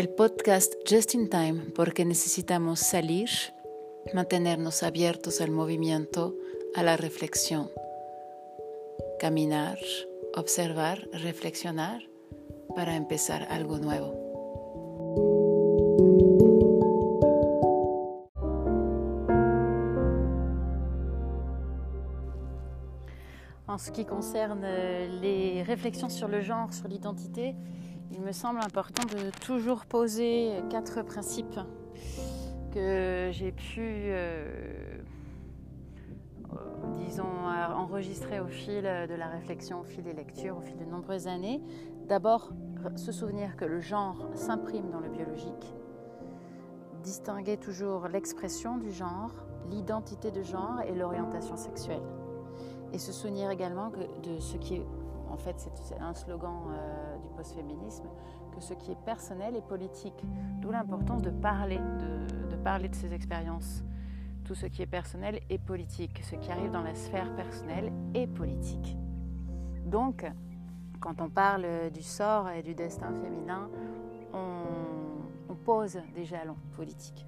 el podcast Just in Time porque necesitamos salir, mantenernos abiertos al movimiento, a la reflexión, caminar, observar, reflexionar para empezar algo nuevo. En ce qui concerne les réflexions sur le genre, sur l'identité, il me semble important de toujours poser quatre principes que j'ai pu, euh, euh, disons, enregistrer au fil de la réflexion, au fil des lectures, au fil de nombreuses années. D'abord, se souvenir que le genre s'imprime dans le biologique, distinguer toujours l'expression du genre, l'identité de genre et l'orientation sexuelle. Et se souvenir également de ce qui est en fait, c'est un slogan euh, du post-féminisme, que ce qui est personnel est politique. D'où l'importance de parler de, parler de ces expériences. Tout ce qui est personnel est politique. Ce qui arrive dans la sphère personnelle est politique. Donc, quand on parle du sort et du destin féminin, on pose des jalons politiques.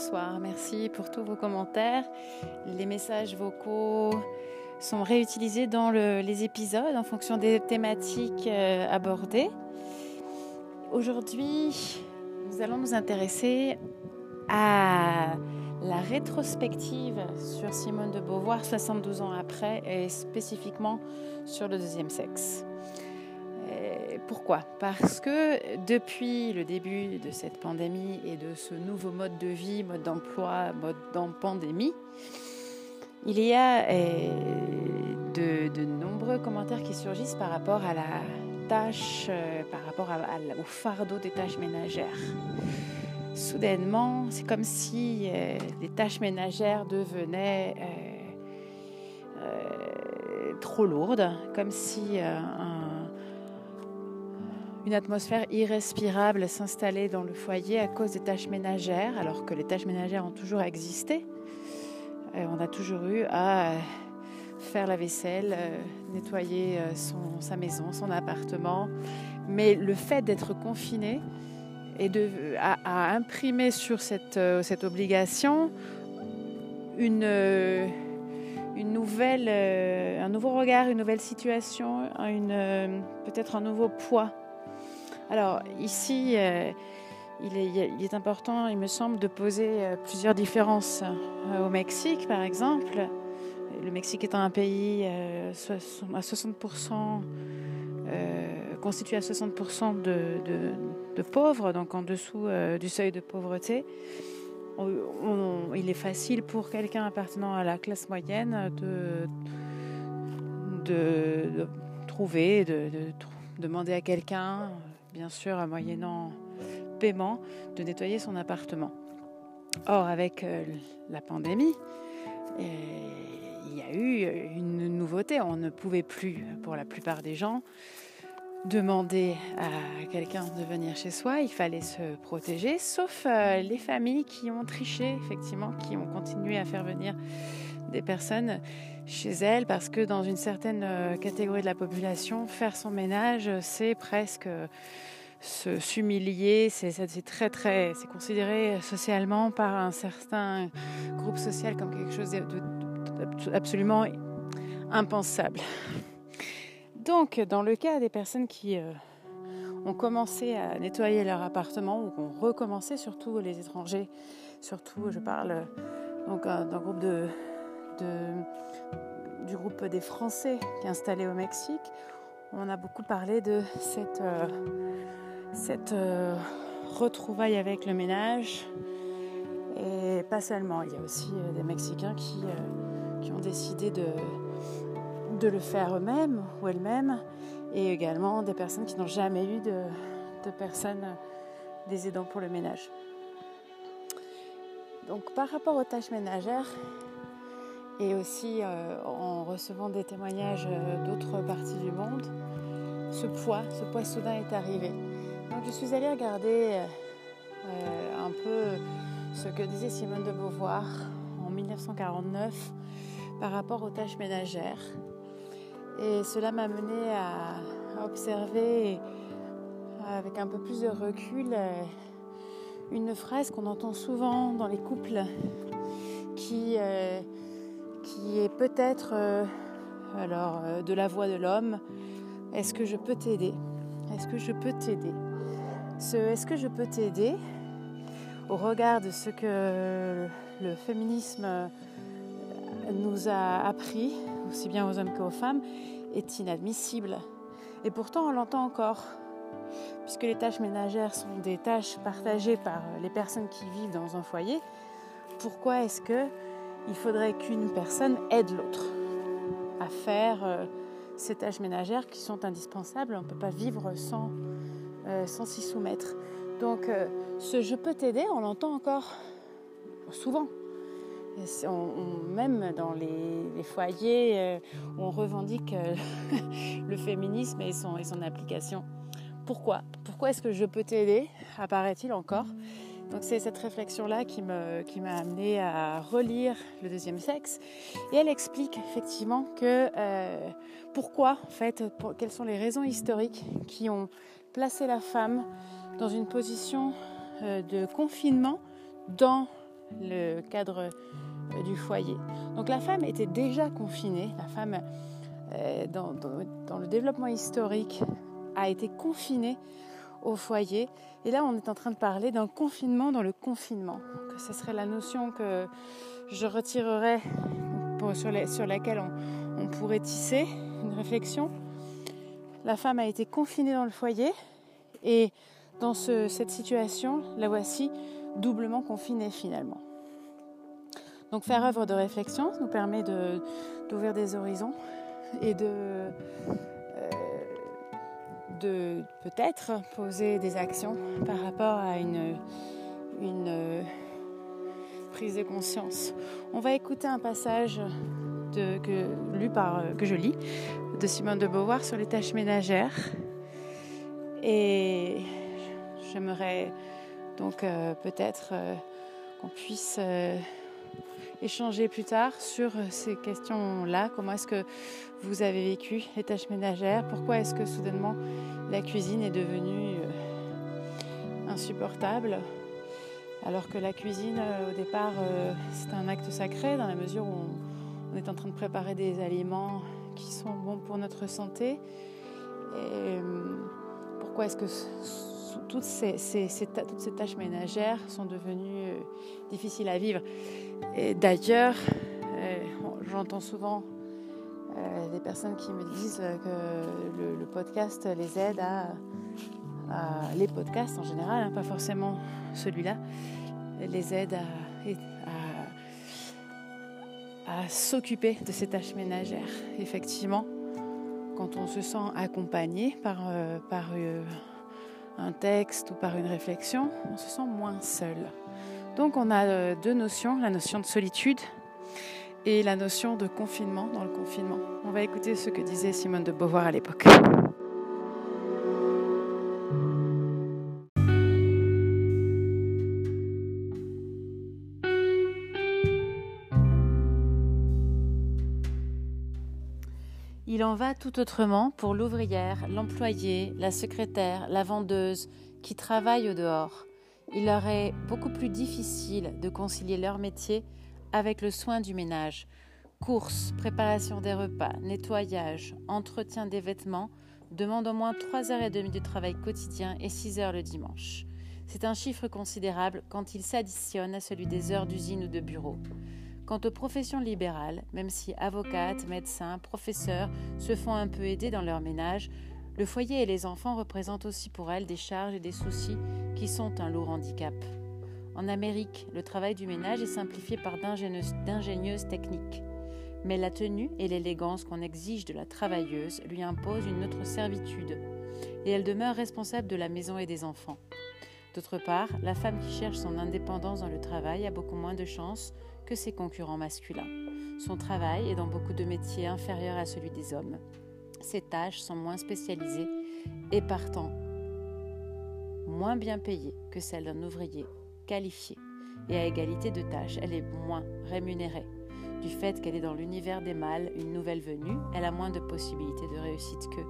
Bonsoir, merci pour tous vos commentaires. Les messages vocaux sont réutilisés dans les épisodes en fonction des thématiques euh, abordées. Aujourd'hui, nous allons nous intéresser à la rétrospective sur Simone de Beauvoir 72 ans après et spécifiquement sur le deuxième sexe. Pourquoi? Parce que depuis le début de cette pandémie et de ce nouveau mode de vie, mode d'emploi, mode dans pandémie, il y a euh, de, nombreux commentaires qui surgissent par rapport à la tâche, euh, par rapport au fardeau des tâches ménagères. Soudainement, c'est comme si euh, les tâches ménagères devenaient trop lourdes, comme si un une atmosphère irrespirable s'installait dans le foyer à cause des tâches ménagères, alors que les tâches ménagères ont toujours existé. Euh, on a toujours eu à faire la vaisselle, euh, nettoyer euh, sa maison, son appartement. Mais le fait d'être confiné et de, à, imprimer sur cette, obligation une nouvelle, un nouveau regard, une nouvelle situation, peut-être un nouveau poids alors ici, euh, il, est, important, il me semble, de poser euh, plusieurs différences. Euh, au Mexique, par exemple, le Mexique étant un pays à 60%, constitué à 60% de, pauvres, donc en dessous du seuil de pauvreté, il est facile pour quelqu'un appartenant à la classe moyenne de, de trouver, de, demander à quelqu'un bien sûr, moyennant paiement, de nettoyer son appartement. Or, avec euh, la pandémie, euh, il y a eu une nouveauté. On ne pouvait plus, pour la plupart des gens, demander à quelqu'un de venir chez soi. Il fallait se protéger, sauf euh, les familles qui ont triché, effectivement, qui ont continué à faire venir des personnes chez elles parce que dans une certaine catégorie de la population, faire son ménage, c'est presque s'humilier, c'est très très, c'est considéré socialement par un certain groupe social comme quelque chose d'absolument impensable. Donc, dans le cas des personnes qui euh, ont commencé à nettoyer leur appartement ou qui ont recommencé, surtout les étrangers, surtout, je parle donc d'un groupe de, du groupe des Français qui est installé au Mexique, on a beaucoup parlé de cette euh, cette euh, retrouvaille avec le ménage. Et pas seulement, il y a aussi euh, des Mexicains qui, qui ont décidé de, de le faire eux-mêmes ou elles-mêmes, et également des personnes qui n'ont jamais eu de, de personnes des aidants pour le ménage. Donc par rapport aux tâches ménagères, et aussi en recevant des témoignages d'autres parties du monde, ce poids, ce poids soudain est arrivé. Donc je suis allée regarder euh, un peu ce que disait Simone de Beauvoir en 1949 par rapport aux tâches ménagères. Et cela m'a mené à, observer avec un peu plus de recul euh, une phrase qu'on entend souvent dans les couples qui, euh, qui est peut-être euh, alors de la voix de l'homme est-ce que je peux t'aider? Est-ce que je peux t'aider? Ce est-ce que je peux t'aider au regard de ce que le féminisme nous a appris, aussi bien aux hommes qu'aux femmes, est inadmissible. Et pourtant, on l'entend encore, puisque les tâches ménagères sont des tâches partagées par les personnes qui vivent dans un foyer. Pourquoi est-ce que il faudrait qu'une personne aide l'autre à faire euh, ces tâches ménagères qui sont indispensables. On ne peut pas vivre sans, euh, s'y soumettre. Donc, euh, ce je peux t'aider, on l'entend encore souvent. Même dans les, foyers où on revendique le féminisme et son application. Pourquoi? Pourquoi est-ce que je peux t'aider? Apparaît-il encore? Donc c'est cette réflexion-là qui m'a qui amené à relire le deuxième sexe. Et elle explique effectivement que euh, pourquoi, en fait, quelles sont les raisons historiques qui ont placé la femme dans une position de confinement dans le cadre euh, du foyer. Donc la femme était déjà confinée, la femme euh, dans, le développement historique a été confinée au foyer. Et là, on est en train de parler d'un confinement dans le confinement. Ce serait la notion que je retirerais sur, laquelle on, pourrait tisser une réflexion. La femme a été confinée dans le foyer et dans cette situation, la voici doublement confinée finalement. Donc faire œuvre de réflexion nous permet d'ouvrir des horizons et de, de peut-être poser des actions par rapport à une, euh, prise de conscience. On va écouter un passage que, lu par, que je lis de Simone de Beauvoir sur les tâches ménagères. Et j'aimerais donc euh, peut-être qu'on puisse échanger plus tard sur ces questions-là. Comment est-ce que vous avez vécu les tâches ménagères? Pourquoi est-ce que soudainement la cuisine est devenue euh, insupportable? Alors que la cuisine, euh, au départ, euh, c'est un acte sacré dans la mesure où on, est en train de préparer des aliments qui sont bons pour notre santé. Et pourquoi est-ce que toutes ces, toutes ces tâches ménagères sont devenues difficiles à vivre? Et d'ailleurs, euh, j'entends souvent euh, des personnes qui me disent que le, podcast les aide à, les podcasts en général, hein, pas forcément celui-là, les aide à, s'occuper de ces tâches ménagères. Effectivement, quand on se sent accompagné par, euh, par un texte ou par une réflexion, on se sent moins seul. Donc on a euh, deux notions, la notion de solitude et la notion de confinement dans le confinement. On va écouter ce que disait Simone de Beauvoir à l'époque. Il en va tout autrement pour l'ouvrière, l'employé, la secrétaire, la vendeuse qui travaillent au dehors il leur est beaucoup plus difficile de concilier leur métier avec le soin du ménage. Courses, préparation des repas, nettoyage, entretien des vêtements demandent au moins 3 heures et demie de travail quotidien et 6 heures le dimanche. C'est un chiffre considérable quand il s'additionne à celui des heures d'usine ou de bureau. Quant aux professions libérales, même si avocates, médecins, professeurs se font un peu aider dans leur ménage, le foyer et les enfants représentent aussi pour elles des charges et des soucis qui sont un lourd handicap. En Amérique, le travail du ménage est simplifié par d'ingénieuses techniques. Mais la tenue et l'élégance qu'on exige de la travailleuse lui imposent une autre servitude, et elle demeure responsable de la maison et des enfants. D'autre part, la femme qui cherche son indépendance dans le travail a beaucoup moins de chances que ses concurrents masculins. Son travail est dans beaucoup de métiers inférieur à celui des hommes. Ses tâches sont moins spécialisées et partant moins bien payées que celles d'un ouvrier qualifié. et à égalité de tâches, elle est moins rémunérée. Du fait qu'elle est dans l'univers des mâles, une nouvelle venue, elle a moins de possibilités de réussite qu'eux.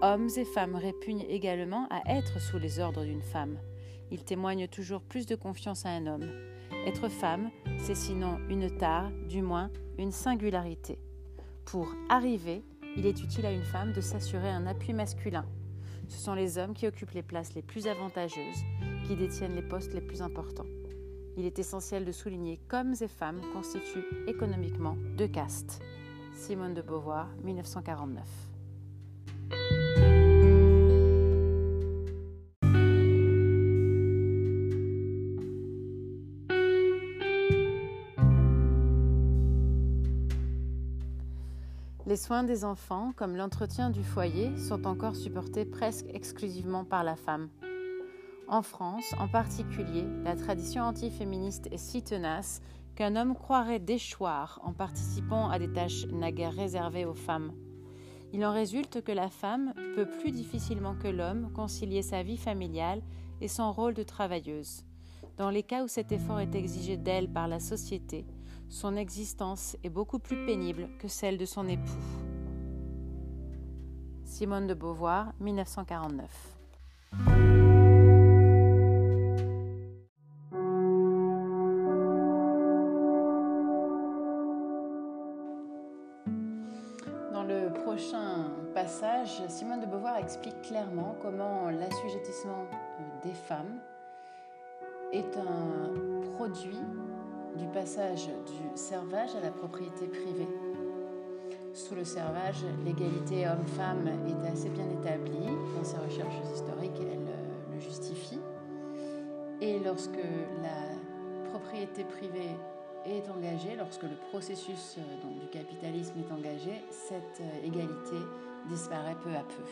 Hommes et femmes répugnent également à être sous les ordres d'une femme. Ils témoignent toujours plus de confiance à un homme. Être femme, c'est sinon une tare, du moins une singularité. Pour arriver, il est utile à une femme de s'assurer un appui masculin. Ce sont les hommes qui occupent les places les plus avantageuses, qui détiennent les postes les plus importants. Il est essentiel de souligner qu'hommes et femmes constituent économiquement deux castes. Simone de Beauvoir, 1949. Les soins des enfants, comme l'entretien du foyer, sont encore supportés presque exclusivement par la femme. En France, en particulier, la tradition antiféministe est si tenace qu'un homme croirait déchoir en participant à des tâches naguère réservées aux femmes. Il en résulte que la femme peut plus difficilement que l'homme concilier sa vie familiale et son rôle de travailleuse. Dans les cas où cet effort est exigé d'elle par la société, son existence est beaucoup plus pénible que celle de son époux. Simone de Beauvoir, 1949. Dans le prochain passage, Simone de Beauvoir explique clairement comment l'assujettissement des femmes est un produit du passage du servage à la propriété privée. Sous le servage, l'égalité homme-femme était assez bien établie. Dans ses recherches historiques, elle euh, le justifie. Et lorsque la propriété privée est engagée, lorsque le processus euh, du capitalisme est engagé, cette euh, égalité disparaît peu à peu.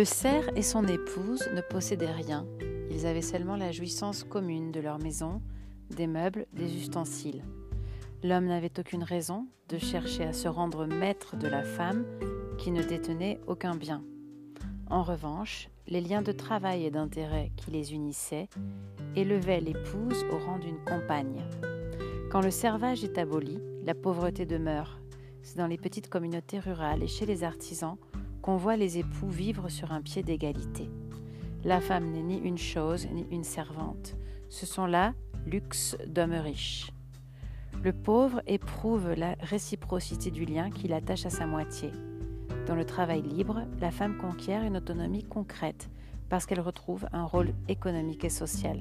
Le cerf et son épouse ne possédaient rien. Ils avaient seulement la jouissance commune de leur maison, des meubles, des ustensiles. L'homme n'avait aucune raison de chercher à se rendre maître de la femme qui ne détenait aucun bien. En revanche, les liens de travail et d'intérêt qui les unissaient élevaient l'épouse au rang d'une compagne. Quand le servage est aboli, la pauvreté demeure. C'est dans les petites communautés rurales et chez les artisans qu'on voit les époux vivre sur un pied d'égalité. La femme n'est ni une chose ni une servante. Ce sont là luxe d'hommes riches. Le pauvre éprouve la réciprocité du lien qui l'attache à sa moitié. Dans le travail libre, la femme conquiert une autonomie concrète parce qu'elle retrouve un rôle économique et social.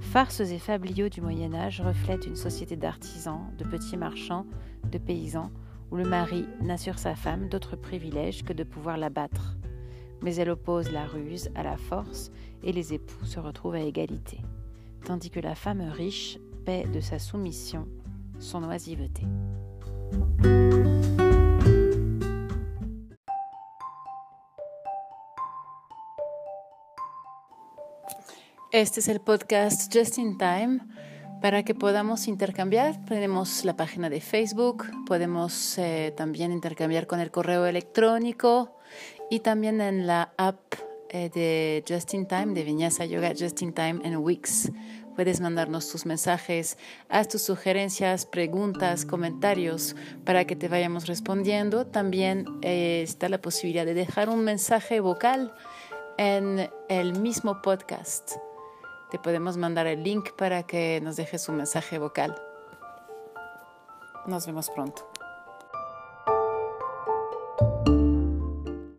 Farces et fabliaux du Moyen Âge reflètent une société d'artisans, de petits marchands, de paysans, où le mari n'a sur sa femme d'autre privilège que de pouvoir la battre. Mais elle oppose la ruse à la force et les époux se retrouvent à égalité, tandis que la femme riche paie de sa soumission son oisiveté. Este es podcast Just in Time. Para que podamos intercambiar, tenemos la página de Facebook, podemos eh, también intercambiar con el correo electrónico y también en la app eh, de Just in Time, de Viñasa Yoga Just in Time en Wix. Puedes mandarnos tus mensajes, haz tus sugerencias, preguntas, comentarios para que te vayamos respondiendo. También eh, está la posibilidad de dejar un mensaje vocal en el mismo podcast. Te podemos mandar el link para que nos dejes un mensaje vocal. Nos vemos pronto.